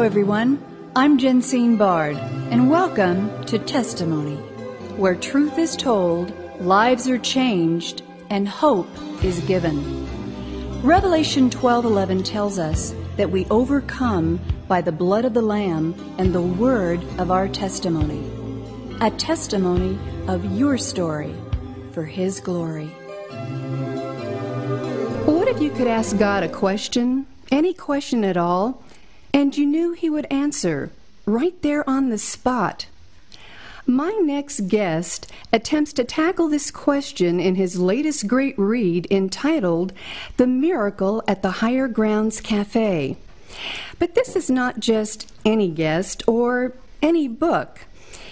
Hello, everyone. I'm Jensine Bard, and welcome to Testimony, where truth is told, lives are changed, and hope is given. Revelation 12:11 tells us that we overcome by the blood of the lamb and the word of our testimony. A testimony of your story for his glory. What if you could ask God a question, any question at all, and you knew He would answer right there on the spot? My next guest attempts to tackle this question in his latest great read entitled The Miracle at the Higher Grounds Cafe. But this is not just any guest or any book.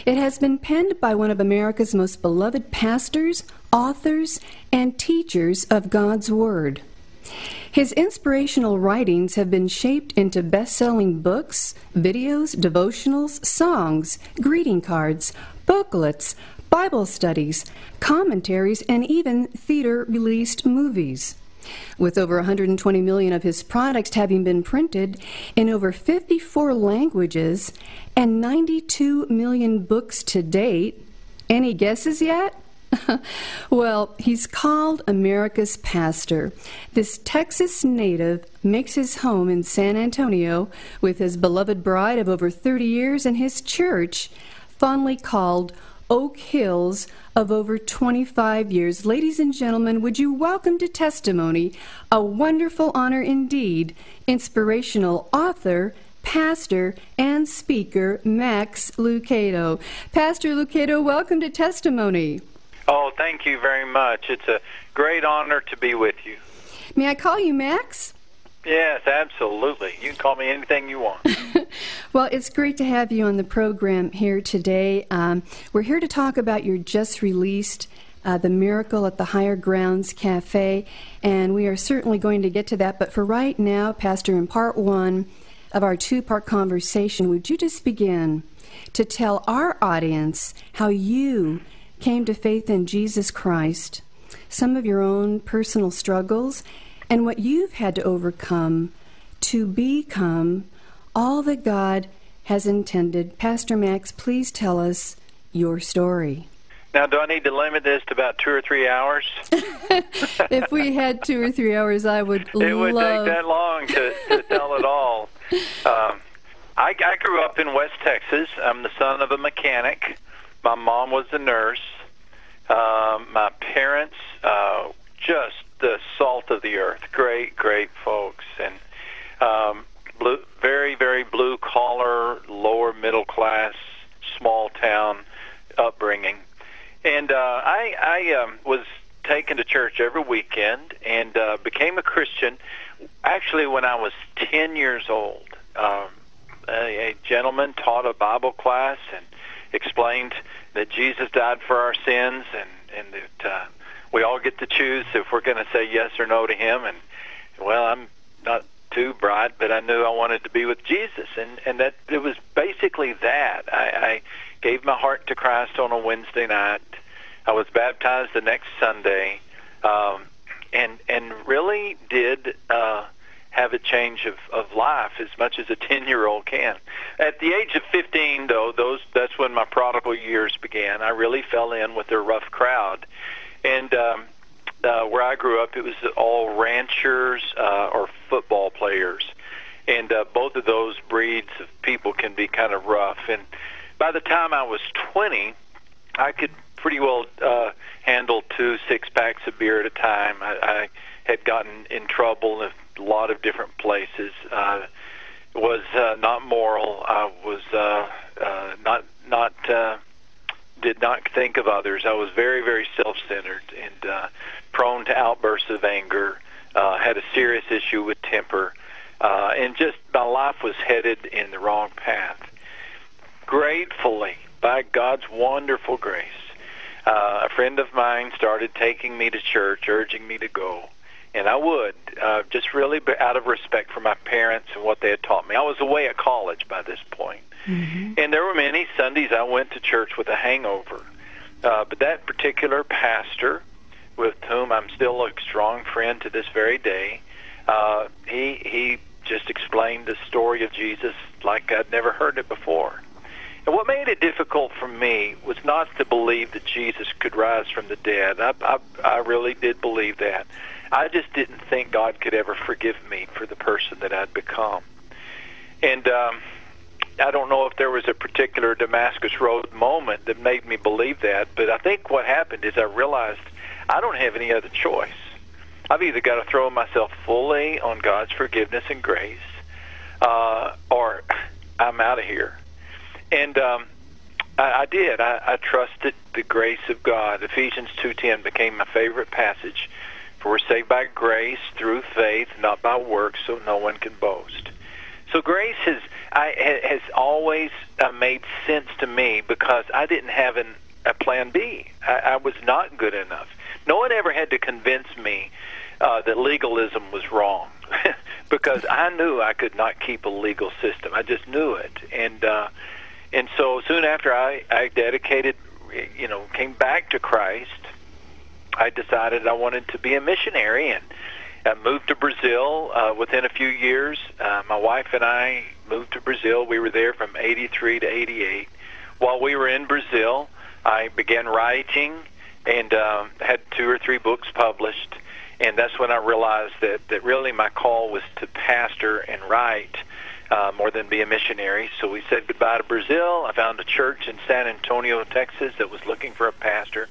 It has been penned by one of America's most beloved pastors, authors, and teachers of God's Word. His inspirational writings have been shaped into best selling books, videos, devotionals, songs, greeting cards, booklets, Bible studies, commentaries, and even theater released movies. With over 120 million of his products having been printed in over 54 languages and 92 million books to date, any guesses yet? well, he's called America's pastor. This Texas native makes his home in San Antonio with his beloved bride of over 30 years and his church, fondly called Oak Hills, of over 25 years. Ladies and gentlemen, would you welcome to testimony a wonderful honor indeed, inspirational author, pastor and speaker Max Lucado. Pastor Lucado, welcome to testimony. Oh, thank you very much. It's a great honor to be with you. May I call you Max? Yes, absolutely. You can call me anything you want. well, it's great to have you on the program here today. Um, we're here to talk about your just released uh, The Miracle at the Higher Grounds Cafe, and we are certainly going to get to that. But for right now, Pastor, in part one of our two part conversation, would you just begin to tell our audience how you came to faith in Jesus Christ, some of your own personal struggles, and what you've had to overcome to become all that God has intended. Pastor Max, please tell us your story. Now, do I need to limit this to about two or three hours? if we had two or three hours, I would. It love... would take that long to, to tell it all. Um, I, I grew up in West Texas. I'm the son of a mechanic. My mom was a nurse. Uh, my parents, uh, just the salt of the earth. Great, great folks, and um, blue, very, very blue collar, lower middle class, small town upbringing. And uh, I, I um, was taken to church every weekend and uh, became a Christian. Actually, when I was ten years old, um, a, a gentleman taught a Bible class and explained that Jesus died for our sins and and that uh, we all get to choose if we're going to say yes or no to Him. And well, I'm not too bright, but I knew I wanted to be with Jesus, and and that it was basically that. I, I gave my heart to Christ on a Wednesday night. I was baptized the next Sunday, um, and and really did. Uh, have a change of, of life as much as a 10 year old can. At the age of 15, though, those that's when my prodigal years began. I really fell in with their rough crowd. And um, uh, where I grew up, it was all ranchers uh, or football players. And uh, both of those breeds of people can be kind of rough. And by the time I was 20, I could pretty well uh, handle two six packs of beer at a time. I, I had gotten in trouble a lot of different places. Uh, was uh, not moral. I was uh, uh, not not uh, did not think of others. I was very very self-centered and uh, prone to outbursts of anger. Uh, had a serious issue with temper, uh, and just my life was headed in the wrong path. Gratefully, by God's wonderful grace, uh, a friend of mine started taking me to church, urging me to go and I would uh, just really out of respect for my parents and what they had taught me. I was away at college by this point. Mm-hmm. and there were many Sundays I went to church with a hangover. Uh, but that particular pastor, with whom I'm still a strong friend to this very day, uh, he he just explained the story of Jesus like I'd never heard it before. And what made it difficult for me was not to believe that Jesus could rise from the dead. I, I, I really did believe that. I just didn't think God could ever forgive me for the person that I'd become. And um, I don't know if there was a particular Damascus Road moment that made me believe that, but I think what happened is I realized I don't have any other choice. I've either got to throw myself fully on God's forgiveness and grace, uh, or I'm out of here. And um, I, I did. I, I trusted the grace of God. Ephesians two ten became my favorite passage. For we're saved by grace through faith, not by works, so no one can boast. So grace has I, has always uh, made sense to me because I didn't have an, a plan B. I, I was not good enough. No one ever had to convince me uh, that legalism was wrong because I knew I could not keep a legal system. I just knew it, and uh, and so soon after I, I dedicated, you know, came back to Christ, I decided I wanted to be a missionary and I moved to Brazil uh, within a few years. Uh, my wife and I moved to Brazil. We were there from 83 to 88. While we were in Brazil, I began writing and um, had two or three books published. And that's when I realized that, that really my call was to pastor and write uh, more than be a missionary. So we said goodbye to Brazil. I found a church in San Antonio, Texas that was looking for a pastor.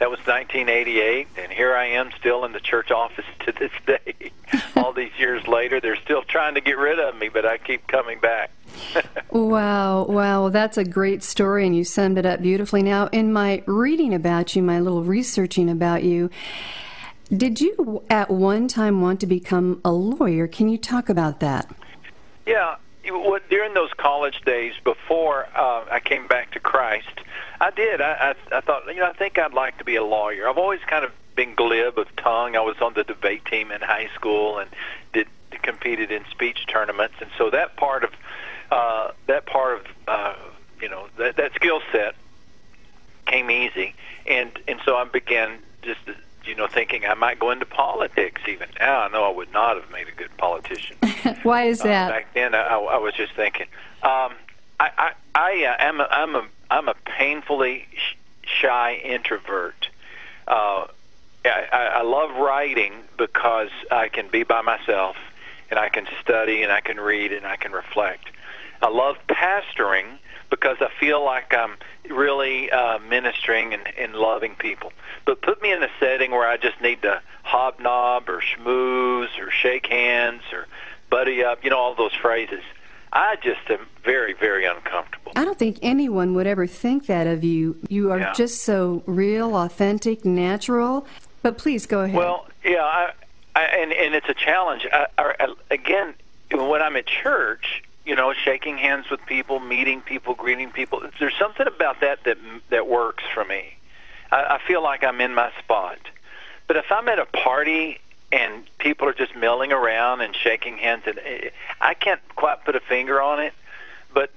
That was 1988, and here I am still in the church office to this day. All these years later, they're still trying to get rid of me, but I keep coming back. wow, wow, that's a great story, and you summed it up beautifully. Now, in my reading about you, my little researching about you, did you at one time want to become a lawyer? Can you talk about that? Yeah, during those college days before uh, I came back to Christ, I did. I, I I thought, you know, I think I'd like to be a lawyer. I've always kind of been glib of tongue. I was on the debate team in high school and did competed in speech tournaments, and so that part of uh, that part of uh, you know that that skill set came easy, and and so I began just you know thinking I might go into politics. Even now, I know I would not have made a good politician. Why is that? Uh, back then, I, I was just thinking. Um, I I, I uh, am a, I'm a I'm a painfully sh- shy introvert. Uh, I, I love writing because I can be by myself and I can study and I can read and I can reflect. I love pastoring because I feel like I'm really uh, ministering and, and loving people. But put me in a setting where I just need to hobnob or schmooze or shake hands or buddy up, you know, all those phrases. I just am very, very uncomfortable. I don't think anyone would ever think that of you. You are Yeah. just so real, authentic, natural. But please go ahead. Well, yeah, I, I, and and it's a challenge. I, I, again, when I'm at church, you know, shaking hands with people, meeting people, greeting people. There's something about that that that works for me. I, I feel like I'm in my spot. But if I'm at a party and people are just milling around and shaking hands, and I can't quite put a finger on it, but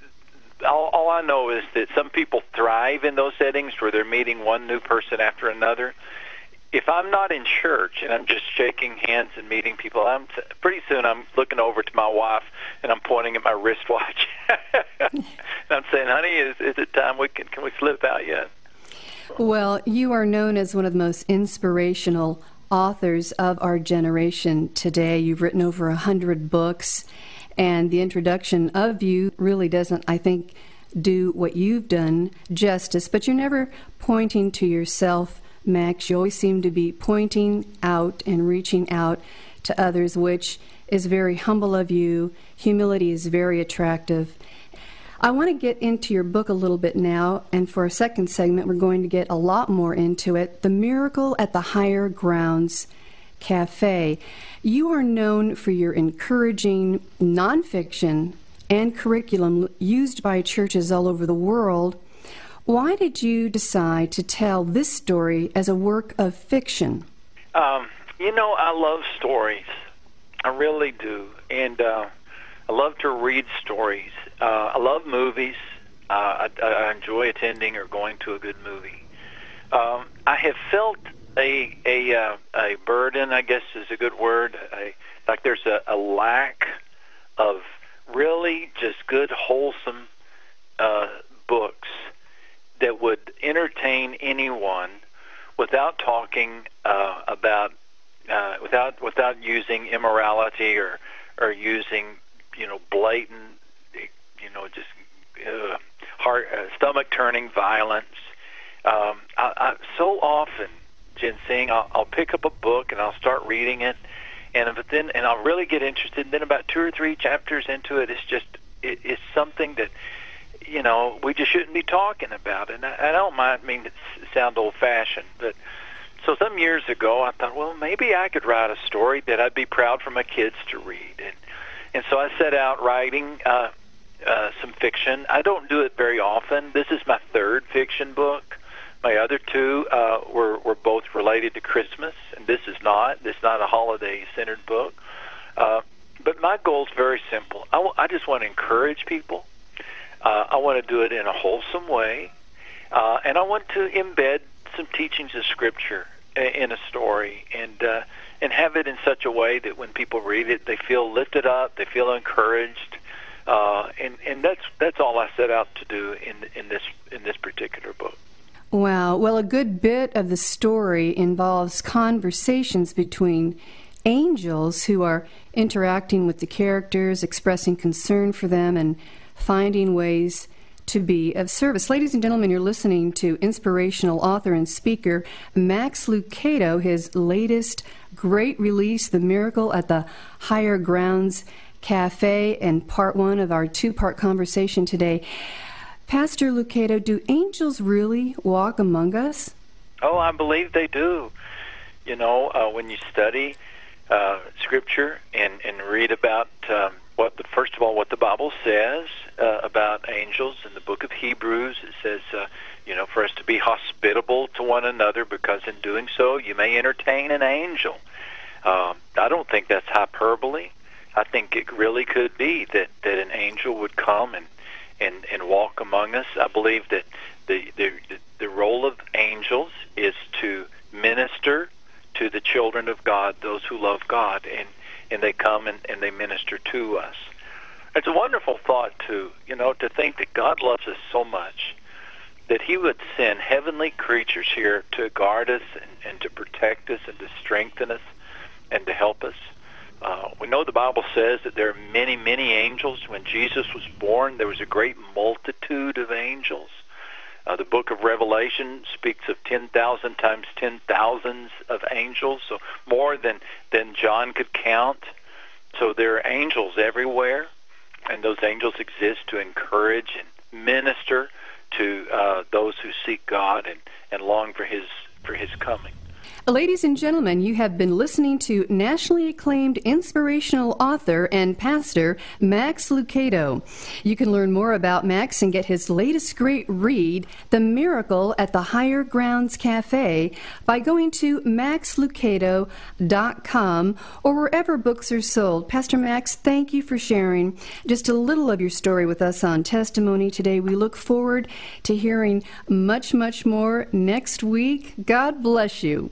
all, all I know is that some people thrive in those settings where they're meeting one new person after another. If I'm not in church and I'm just shaking hands and meeting people, I'm pretty soon I'm looking over to my wife and I'm pointing at my wristwatch. and I'm saying, "Honey, is is it time we can can we slip out yet?" Well, you are known as one of the most inspirational authors of our generation today. You've written over a hundred books, and the introduction of you really doesn't, I think, do what you've done justice. But you're never pointing to yourself, Max. You always seem to be pointing out and reaching out to others, which is very humble of you. Humility is very attractive. I want to get into your book a little bit now, and for a second segment, we're going to get a lot more into it. The Miracle at the Higher Grounds Cafe. You are known for your encouraging nonfiction and curriculum used by churches all over the world. Why did you decide to tell this story as a work of fiction? Um, you know, I love stories. I really do, and uh, I love to read stories. Uh, I love movies. Uh, I, I enjoy attending or going to a good movie. Um, I have felt a a uh, a burden, I guess is a good word. A, like there's a, a lack of really just good, wholesome uh, books that would entertain anyone without talking uh, about uh, without without using immorality or or using you know blatant you know just uh, heart uh, stomach turning violence. Um, I, I, so often, Jensine, I'll, I'll pick up a book and I'll start reading it, and if then and I'll really get interested. And then about two or three chapters into it, it's just it, it's something that you know we just shouldn't be talking about. And I, I don't mind mean to sound old fashioned, but so some years ago I thought, well, maybe I could write a story that I'd be proud for my kids to read, and and so I set out writing. Uh, uh, some fiction. I don't do it very often. This is my third fiction book. My other two uh, were were both related to Christmas, and this is not. This is not a holiday-centered book. Uh, but my goal is very simple. I, w- I just want to encourage people. Uh, I want to do it in a wholesome way, uh, and I want to embed some teachings of Scripture in a story, and uh, and have it in such a way that when people read it, they feel lifted up, they feel encouraged, uh, and and that's that's all I set out to do in in this in this particular book. Wow. Well, a good bit of the story involves conversations between angels who are interacting with the characters, expressing concern for them, and finding ways to be of service. Ladies and gentlemen, you're listening to inspirational author and speaker Max Lucado, his latest great release, The Miracle at the Higher Grounds Cafe and part one of our two part conversation today. Pastor Lucado, do angels really walk among us? Oh, I believe they do. You know, uh, when you study uh, Scripture and, and read about um, what the first of all what the Bible says uh, about angels in the book of Hebrews, it says, uh, you know, for us to be hospitable to one another, because in doing so you may entertain an angel. Um, I don't think that's hyperbole. I think it really could be that that an angel would come and and and walk among us. I believe that the the the role of angels is to minister to the children of God, those who love God, and and they come and, and they minister to us. It's a wonderful thought to you know to think that God loves us so much that He would send heavenly creatures here to guard us and, and to protect us and to strengthen us and to help us. Uh, we know the Bible says that there are many, many angels. When Jesus was born, there was a great multitude of angels. Uh, the book of Revelation speaks of 10,000 times 10,000s of angels, so more than, than John could count. So there are angels everywhere, and those angels exist to encourage and minister to uh, those who seek God and, and long for His for His coming. Ladies and gentlemen, you have been listening to nationally acclaimed inspirational author and pastor Max Lucado. You can learn more about Max and get his latest great read, The Miracle at the Higher Grounds Cafe, by going to maxlucado.com or wherever books are sold. Pastor Max, thank you for sharing just a little of your story with us on Testimony today. We look forward to hearing much, much more next week. God bless you.